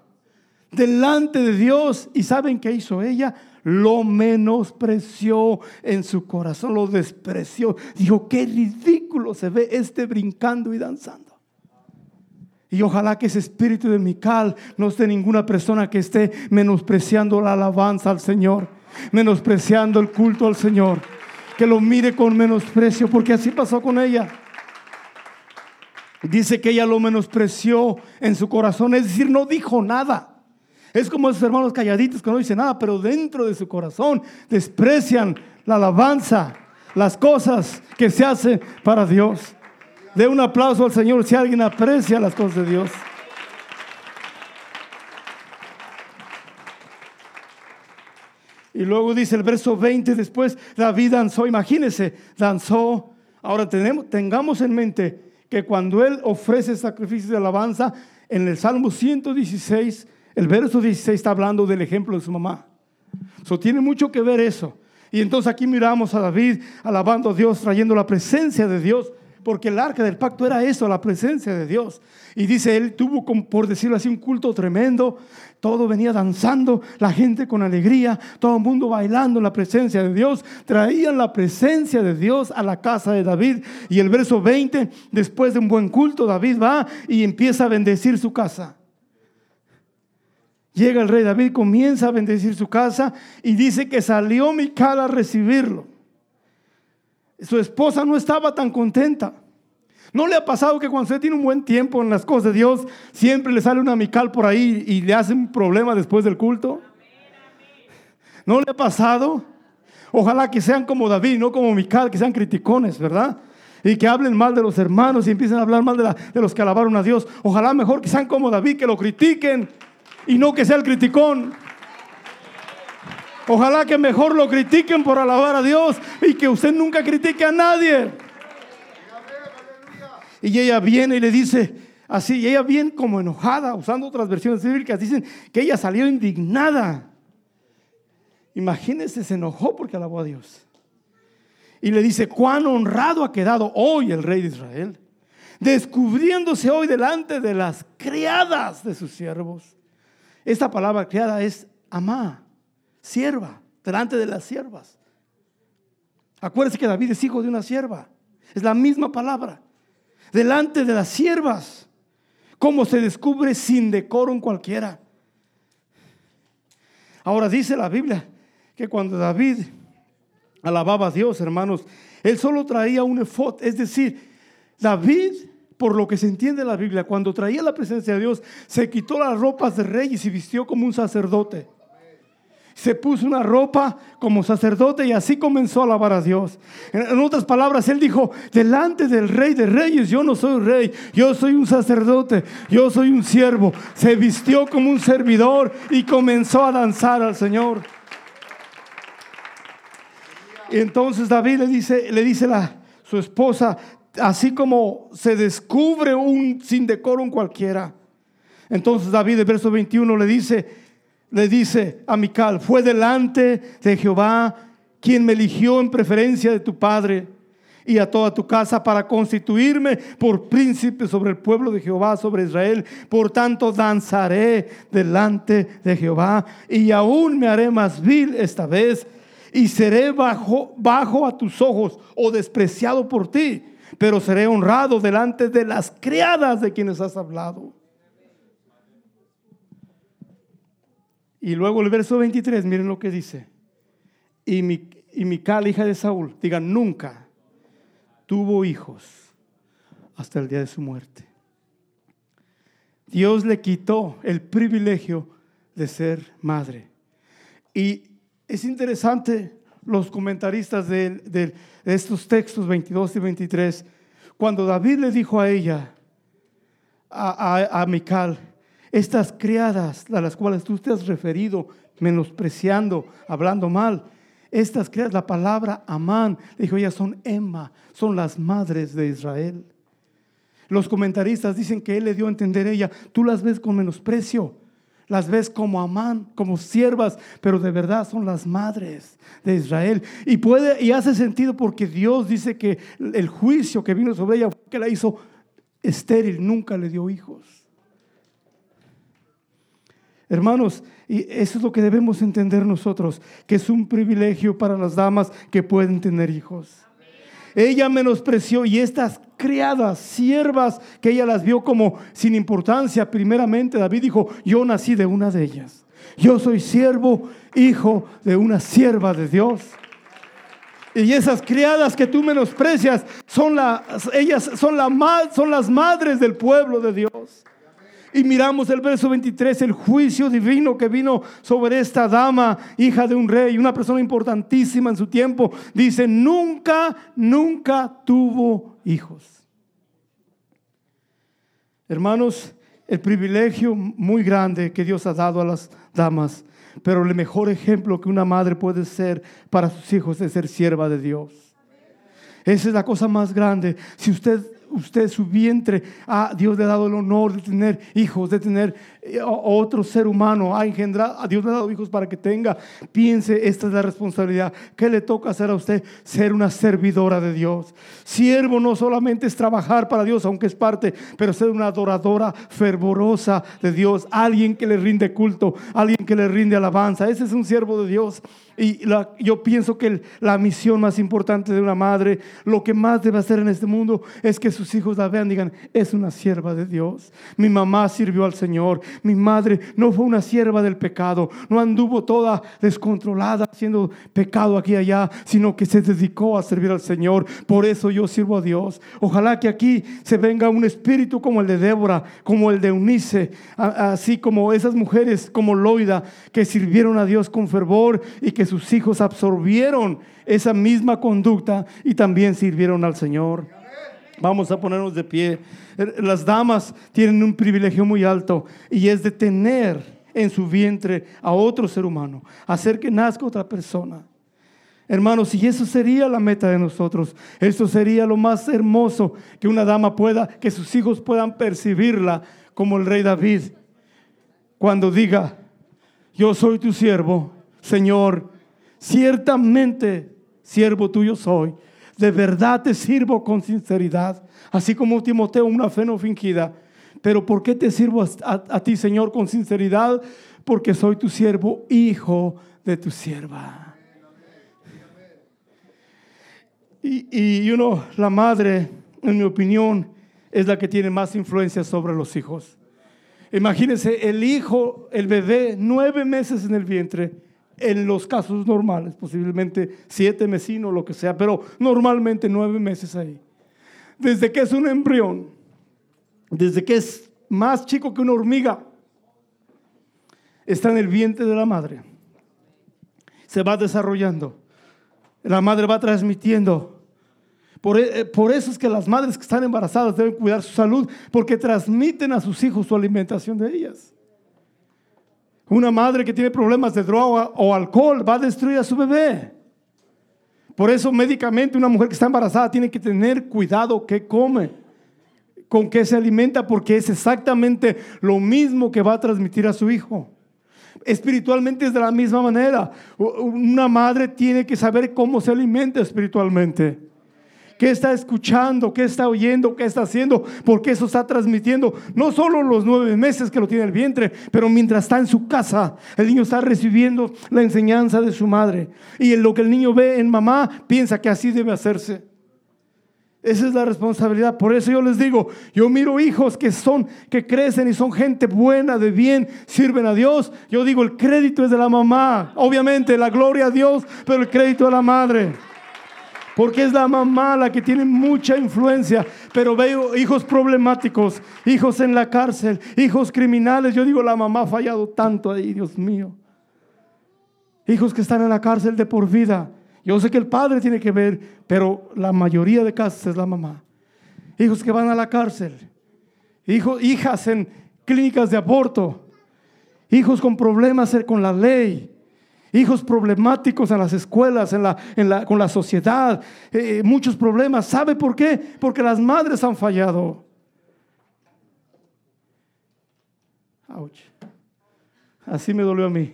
delante de Dios. ¿Y saben qué hizo ella? Lo menospreció en su corazón, lo despreció. Dijo, qué ridículo se ve este brincando y danzando. Y ojalá que ese espíritu de Mical no esté ninguna persona que esté menospreciando la alabanza al Señor, menospreciando el culto al Señor. Que lo mire con menosprecio, porque así pasó con ella. Dice que ella lo menospreció en su corazón, es decir, no dijo nada. Es como esos hermanos calladitos que no dicen nada, pero dentro de su corazón desprecian la alabanza, las cosas que se hacen para Dios. De un aplauso al Señor si alguien aprecia las cosas de Dios. Y luego dice el verso 20, después David danzó, imagínense, danzó. Ahora tenemos, tengamos en mente que cuando él ofrece sacrificios de alabanza, en el Salmo 116, el verso 16 está hablando del ejemplo de su mamá. Eso tiene mucho que ver eso. Y entonces aquí miramos a David alabando a Dios, trayendo la presencia de Dios porque el arca del pacto era eso, la presencia de Dios. Y dice, él tuvo, por decirlo así, un culto tremendo. Todo venía danzando, la gente con alegría, todo el mundo bailando en la presencia de Dios. Traían la presencia de Dios a la casa de David. Y el verso 20, después de un buen culto, David va y empieza a bendecir su casa. Llega el rey David, comienza a bendecir su casa y dice que salió Mical a recibirlo. Su esposa no estaba tan contenta. ¿No le ha pasado que cuando usted tiene un buen tiempo en las cosas de Dios, siempre le sale una Mical por ahí y le hace un problema después del culto? ¿No le ha pasado? Ojalá que sean como David, no como Mical, que sean criticones, ¿verdad? Y que hablen mal de los hermanos y empiecen a hablar mal de, de los que alabaron a Dios. Ojalá mejor que sean como David, que lo critiquen y no que sea el criticón. Ojalá que mejor lo critiquen por alabar a Dios y que usted nunca critique a nadie. Y ella viene y le dice así, y ella bien como enojada, usando otras versiones bíblicas, dicen que ella salió indignada. Imagínese, se enojó porque alabó a Dios. Y le dice, cuán honrado ha quedado hoy el rey de Israel, descubriéndose hoy delante de las criadas de sus siervos esta palabra creada es amá, sierva, delante de las siervas. Acuérdese que David es hijo de una sierva. Es la misma palabra. Delante de las siervas. Como se descubre sin decoro en cualquiera. Ahora dice la Biblia que cuando David alababa a Dios, hermanos, él solo traía un efod. Es decir, David por lo que se entiende en la Biblia, cuando traía la presencia de Dios, se quitó las ropas de rey y se vistió como un sacerdote. Se puso una ropa como sacerdote y así comenzó a alabar a Dios. En otras palabras, él dijo, delante del rey de reyes, yo no soy rey, yo soy un sacerdote, yo soy un siervo. Se vistió como un servidor y comenzó a danzar al Señor. Y entonces David le dice, le dice a su esposa, así como se descubre un sin decoro cualquiera. Entonces David, el verso 21, le dice, le dice a Mical, fue delante de Jehová quien me eligió en preferencia de tu padre y a toda tu casa para constituirme por príncipe sobre el pueblo de Jehová, sobre Israel. Por tanto, danzaré delante de Jehová y aún me haré más vil esta vez y seré bajo, bajo a tus ojos o despreciado por ti pero seré honrado delante de las criadas de quienes has hablado. Y luego el verso 23, miren lo que dice. Y, mi, y Mical, hija de Saúl, diga, nunca tuvo hijos hasta el día de su muerte. Dios le quitó el privilegio de ser madre. Y es interesante los comentaristas de, estos textos 22 y 23, cuando David le dijo a ella, a, Mical, estas criadas a las cuales tú te has referido, menospreciando, hablando mal, estas criadas, la palabra Amán, dijo, ellas son Emma, son las madres de Israel. Los comentaristas dicen que él le dio a entender a ella, tú las ves con menosprecio las ves como amán, como siervas, pero de verdad son las madres de Israel. Y puede y hace sentido porque Dios dice que el juicio que vino sobre ella que la hizo estéril, nunca le dio hijos. Hermanos, y eso es lo que debemos entender nosotros, que es un privilegio para las damas que pueden tener hijos. Ella menospreció y estas criadas, siervas, que ella las vio como sin importancia, primeramente David dijo, yo nací de una de ellas. Yo soy siervo, hijo de una sierva de Dios. Y esas criadas que tú menosprecias son las, ellas son, la, son las madres del pueblo de Dios. Y miramos el verso 23, el juicio divino que vino sobre esta dama, hija de un rey, una persona importantísima en su tiempo. Dice, nunca, nunca tuvo hijos. Hermanos, el privilegio muy grande que Dios ha dado a las damas, pero el mejor ejemplo que una madre puede ser para sus hijos es ser sierva de Dios. Esa es la cosa más grande. Si usted usted su vientre, ah, Dios le ha dado el honor de tener hijos, de tener eh, otro ser humano, ha engendrado, a Dios le ha dado hijos para que tenga. Piense, esta es la responsabilidad que le toca hacer a usted, ser una servidora de Dios. Siervo no solamente es trabajar para Dios, aunque es parte, pero ser una adoradora fervorosa de Dios, alguien que le rinde culto, alguien que le rinde alabanza. Ese es un siervo de Dios. Y yo pienso que la misión más importante de una madre, lo que más debe hacer en este mundo, es que sus hijos la vean, digan, es una sierva de Dios. Mi mamá sirvió al Señor. Mi madre no fue una sierva del pecado. No anduvo toda descontrolada haciendo pecado aquí y allá, sino que se dedicó a servir al Señor. Por eso yo sirvo a Dios. Ojalá que aquí se venga un espíritu como el de Débora, como el de Unice, así como esas mujeres como Loida, que sirvieron a Dios con fervor y que sus hijos absorbieron esa misma conducta y también sirvieron al Señor. Vamos a ponernos de pie. Las damas tienen un privilegio muy alto y es de tener en su vientre a otro ser humano, hacer que nazca otra persona. Hermanos, y eso sería la meta de nosotros. Eso sería lo más hermoso que una dama pueda, que sus hijos puedan percibirla como el rey David. Cuando diga, yo soy tu siervo, Señor, ciertamente siervo tuyo soy. De verdad te sirvo con sinceridad, así como Timoteo, una fe no fingida. Pero ¿por qué te sirvo a, ti, Señor, con sinceridad? Porque soy tu siervo, hijo de tu sierva. Y, y uno, la madre, en mi opinión, es la que tiene más influencia sobre los hijos. Imagínense el hijo, el bebé, nueve meses en el vientre en los casos normales, posiblemente siete mesinos, lo que sea, pero normalmente nueve meses ahí. Desde que es un embrión, desde que es más chico que una hormiga, está en el vientre de la madre. Se va desarrollando. La madre va transmitiendo. Por, e, por, eso es que las madres que están embarazadas deben cuidar su salud, porque transmiten a sus hijos su alimentación de ellas. Una madre que tiene problemas de droga o alcohol va a destruir a su bebé. Por eso médicamente una mujer que está embarazada tiene que tener cuidado qué come, con qué se alimenta, porque es exactamente lo mismo que va a transmitir a su hijo. Espiritualmente es de la misma manera. Una madre tiene que saber cómo se alimenta espiritualmente qué está escuchando, qué está oyendo, qué está haciendo, porque eso está transmitiendo no solo los nueve meses que lo tiene el vientre, pero mientras está en su casa, el niño está recibiendo la enseñanza de su madre. Y en lo que el niño ve en mamá, piensa que así debe hacerse. Esa es la responsabilidad. Por eso yo les digo, yo miro hijos que son, que crecen y son gente buena, de bien, sirven a Dios. Yo digo, el crédito es de la mamá. Obviamente, la gloria a Dios, pero el crédito de la madre. Porque es la mamá la que tiene mucha influencia. Pero veo hijos problemáticos, hijos en la cárcel, hijos criminales. Yo digo, la mamá ha fallado tanto ahí, Dios mío. Hijos que están en la cárcel de por vida. Yo sé que el padre tiene que ver, pero la mayoría de casos es la mamá. Hijos que van a la cárcel. Hijos, hijas en clínicas de aborto. Hijos con problemas con la ley hijos problemáticos en las escuelas, en la, con la sociedad, eh, muchos problemas. ¿Sabe por qué? Porque las madres han fallado. Así me dolió a mí.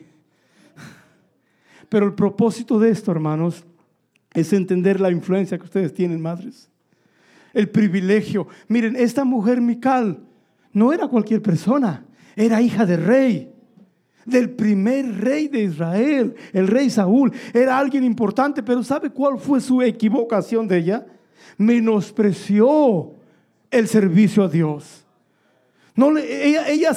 Pero el propósito de esto, hermanos, es entender la influencia que ustedes tienen, madres. El privilegio. Miren, esta mujer Mical no era cualquier persona, era hija de rey del primer rey de Israel, el rey Saúl. Era alguien importante, pero ¿sabe cuál fue su equivocación de ella? Menospreció el servicio a Dios. No ella,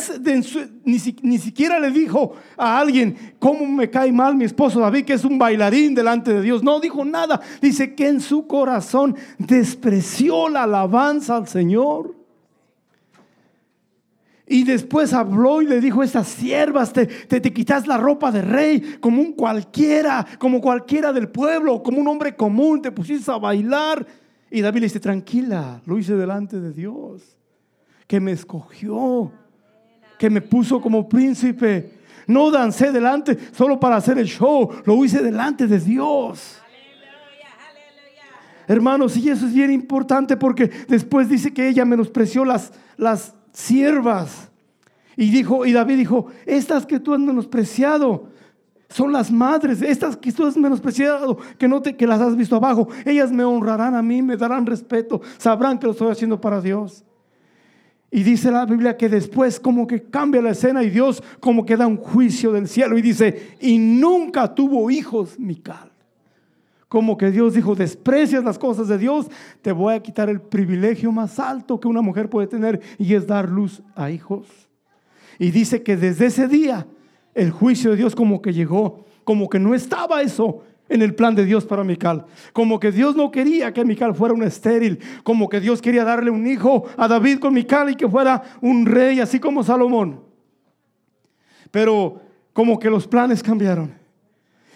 ni, ni, siquiera le dijo a alguien, ¿cómo me cae mal mi esposo David, que es un bailarín delante de Dios? No dijo nada. Dice que en su corazón despreció la alabanza al Señor. Y después habló y le dijo, estas siervas, te, te, quitas la ropa de rey como un cualquiera, como cualquiera del pueblo, como un hombre común, te pusiste a bailar. Y David le dice, tranquila, lo hice delante de Dios, que me escogió, que me puso como príncipe. No dancé delante solo para hacer el show, lo hice delante de Dios. Hermanos, y eso es bien importante porque después dice que ella menospreció las, las siervas. Y dijo, y David dijo, estas que tú has menospreciado son las madres, estas que tú has menospreciado, que no te, que las has visto abajo, ellas me honrarán a mí, me darán respeto, sabrán que lo estoy haciendo para Dios. Y dice la Biblia que después como que cambia la escena y Dios como que da un juicio del cielo y dice, y nunca tuvo hijos Mical. Como que Dios dijo, desprecias las cosas de Dios, te voy a quitar el privilegio más alto que una mujer puede tener y es dar luz a hijos. Y dice que desde ese día el juicio de Dios como que llegó, como que no estaba eso en el plan de Dios para Mical. Como que Dios no quería que Mical fuera un estéril, como que Dios quería darle un hijo a David con Mical y que fuera un rey así como Salomón. Pero como que los planes cambiaron.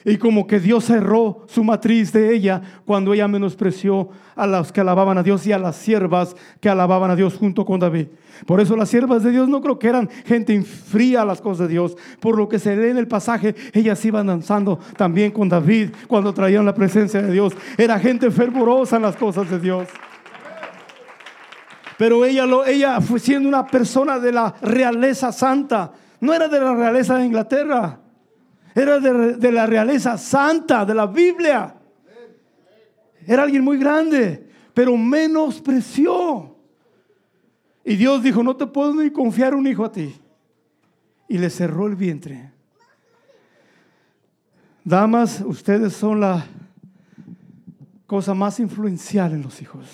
Y como que Dios cerró su matriz de ella cuando ella menospreció a los que alababan a Dios y a las siervas que alababan a Dios junto con David. Por eso las siervas de Dios no creo que eran gente fría a las cosas de Dios. Por lo que se lee en el pasaje, ellas iban danzando también con David cuando traían la presencia de Dios. Era gente fervorosa en las cosas de Dios. Pero ella, ella fue siendo una persona de la realeza santa. No era de la realeza de Inglaterra era de, la realeza santa, de la Biblia. Era alguien muy grande, pero menospreció. Y Dios dijo, no te puedo ni confiar un hijo a ti. Y le cerró el vientre. Damas, ustedes son la cosa más influencial en los hijos.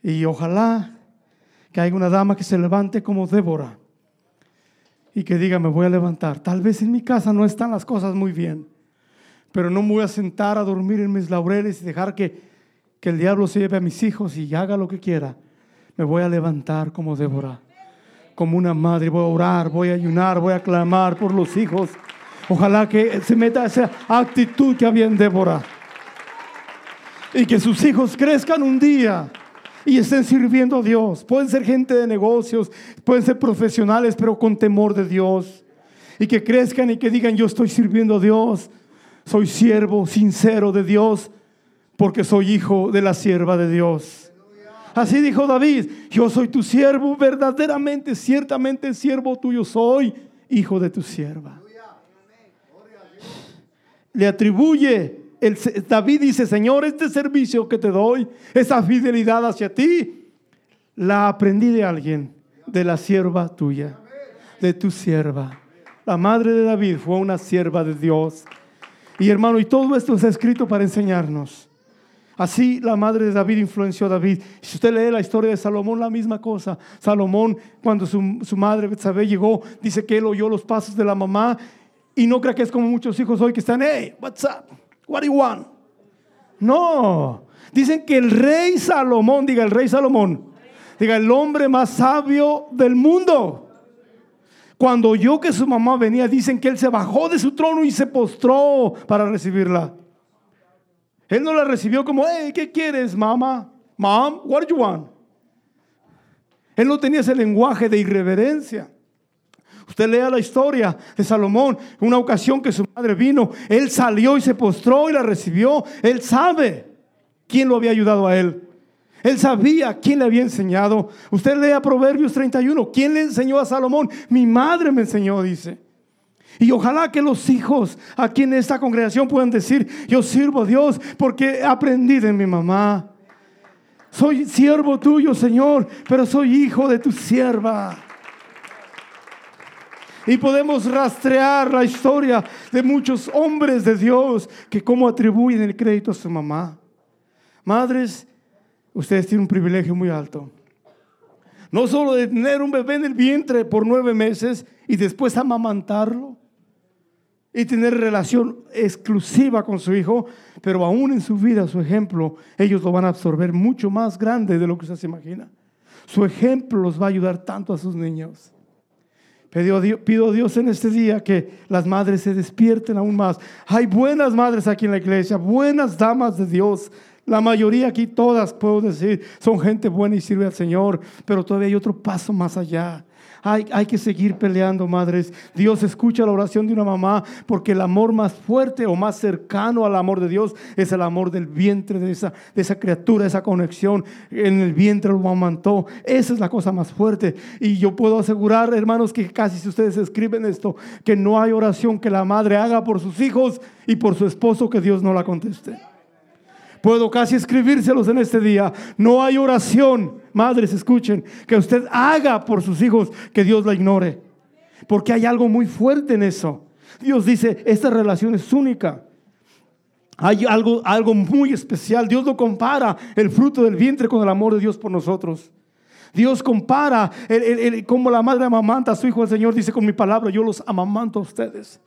Y ojalá que haya una dama que se levante como Débora y que diga, me voy a levantar. Tal vez en mi casa no están las cosas muy bien, pero no me voy a sentar a dormir en mis laureles y dejar que, que el diablo se lleve a mis hijos y haga lo que quiera. Me voy a levantar como Débora, como una madre. Voy a orar, voy a ayunar, voy a clamar por los hijos. Ojalá que se meta esa actitud que había en Débora. Y que sus hijos crezcan un día y estén sirviendo a Dios. Pueden ser gente de negocios, pueden ser profesionales, pero con temor de Dios. Y que crezcan y que digan, yo estoy sirviendo a Dios. Soy siervo sincero de Dios porque soy hijo de la sierva de Dios. Así dijo David, yo soy tu siervo, verdaderamente, ciertamente siervo tuyo soy, hijo de tu sierva. Le atribuye David dice, Señor, este servicio que te doy, esa fidelidad hacia ti, la aprendí de alguien, de la sierva tuya, de tu sierva. La madre de David fue una sierva de Dios. Y hermano, y todo esto está escrito para enseñarnos. Así la madre de David influenció a David. Si usted lee la historia de Salomón, la misma cosa. Salomón, cuando su, su madre Betsabé llegó, dice que él oyó los pasos de la mamá y no cree que es como muchos hijos hoy que están, hey, what's up? What do you want? No. Dicen que el rey Salomón, diga el rey Salomón, diga el hombre más sabio del mundo. Cuando oyó que su mamá venía, dicen que él se bajó de su trono y se postró para recibirla. Él no la recibió como, hey, ¿qué quieres, mamá? Mom, what do you want? Él no tenía ese lenguaje de irreverencia. Usted lea la historia de Salomón, una ocasión que su madre vino, él salió y se postró y la recibió. Él sabe quién lo había ayudado a él. Él sabía quién le había enseñado. Usted lea Proverbios 31. ¿Quién le enseñó a Salomón? Mi madre me enseñó, dice. Y ojalá que los hijos aquí en esta congregación puedan decir, yo sirvo a Dios porque aprendí de mi mamá. Soy siervo tuyo, Señor, pero soy hijo de tu sierva. Y podemos rastrear la historia de muchos hombres de Dios que como atribuyen el crédito a su mamá. Madres, ustedes tienen un privilegio muy alto. No solo de tener un bebé en el vientre por nueve meses y después amamantarlo y tener relación exclusiva con su hijo, pero aún en su vida, su ejemplo, ellos lo van a absorber mucho más grande de lo que usted se imagina. Su ejemplo los va a ayudar tanto a sus niños. Pido a Dios en este día que las madres se despierten aún más. Hay buenas madres aquí en la iglesia, buenas damas de Dios. La mayoría aquí, todas, puedo decir, son gente buena y sirve al Señor, pero todavía hay otro paso más allá. Hay, que seguir peleando, madres. Dios escucha la oración de una mamá porque el amor más fuerte o más cercano al amor de Dios es el amor del vientre de esa, de esa criatura, esa conexión. En el vientre lo amamantó. Esa es la cosa más fuerte. Y yo puedo asegurar, hermanos, que casi si ustedes escriben esto, que no hay oración que la madre haga por sus hijos y por su esposo que Dios no la conteste. Puedo casi escribírselos en este día. No hay oración, madres, escuchen, que usted haga por sus hijos que Dios la ignore. Porque hay algo muy fuerte en eso. Dios dice, esta relación es única. Hay algo, algo muy especial. Dios lo compara, el fruto del vientre, con el amor de Dios por nosotros. Dios compara como la madre amamanta a su hijo. El Señor dice con mi palabra, yo los amamanto a ustedes.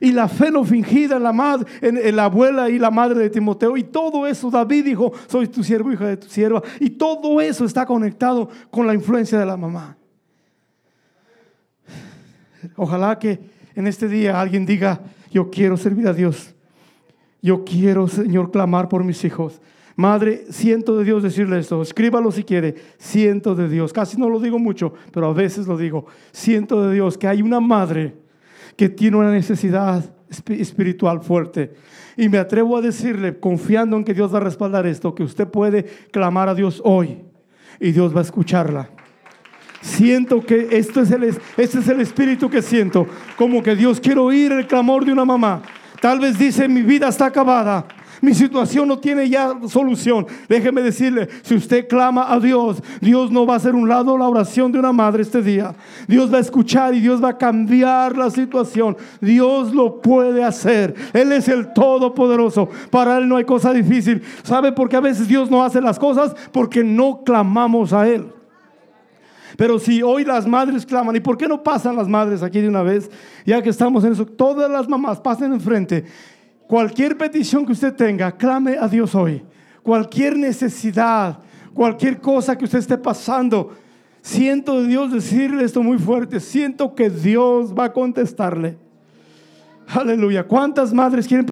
Y la fe no fingida en la, madre, en, la abuela y la madre de Timoteo. Y todo eso, David dijo, soy tu siervo, hija de tu sierva. Y todo eso está conectado con la influencia de la mamá. Ojalá que en este día alguien diga, yo quiero servir a Dios. Yo quiero, Señor, clamar por mis hijos. Madre, siento de Dios decirle esto. Escríbalo si quiere. Siento de Dios. Casi no lo digo mucho, pero a veces lo digo. Siento de Dios que hay una madre que tiene una necesidad espiritual fuerte. Y me atrevo a decirle, confiando en que Dios va a respaldar esto, que usted puede clamar a Dios hoy y Dios va a escucharla. Siento que esto es el, este es el espíritu que siento, como que Dios quiere oír el clamor de una mamá. Tal vez dice, mi vida está acabada, mi situación no tiene ya solución. Déjeme decirle, si usted clama a Dios, Dios no va a hacer un lado la oración de una madre este día. Dios va a escuchar y Dios va a cambiar la situación. Dios lo puede hacer. Él es el Todopoderoso. Para Él no hay cosa difícil. ¿Sabe por qué a veces Dios no hace las cosas? Porque no clamamos a Él. Pero si hoy las madres claman, ¿y por qué no pasan las madres aquí de una vez? Ya que estamos en eso, todas las mamás pasen enfrente Cualquier petición que usted tenga, clame a Dios hoy. Cualquier necesidad, cualquier cosa que usted esté pasando, siento de Dios decirle esto muy fuerte. Siento que Dios va a contestarle. Aleluya. ¿Cuántas madres quieren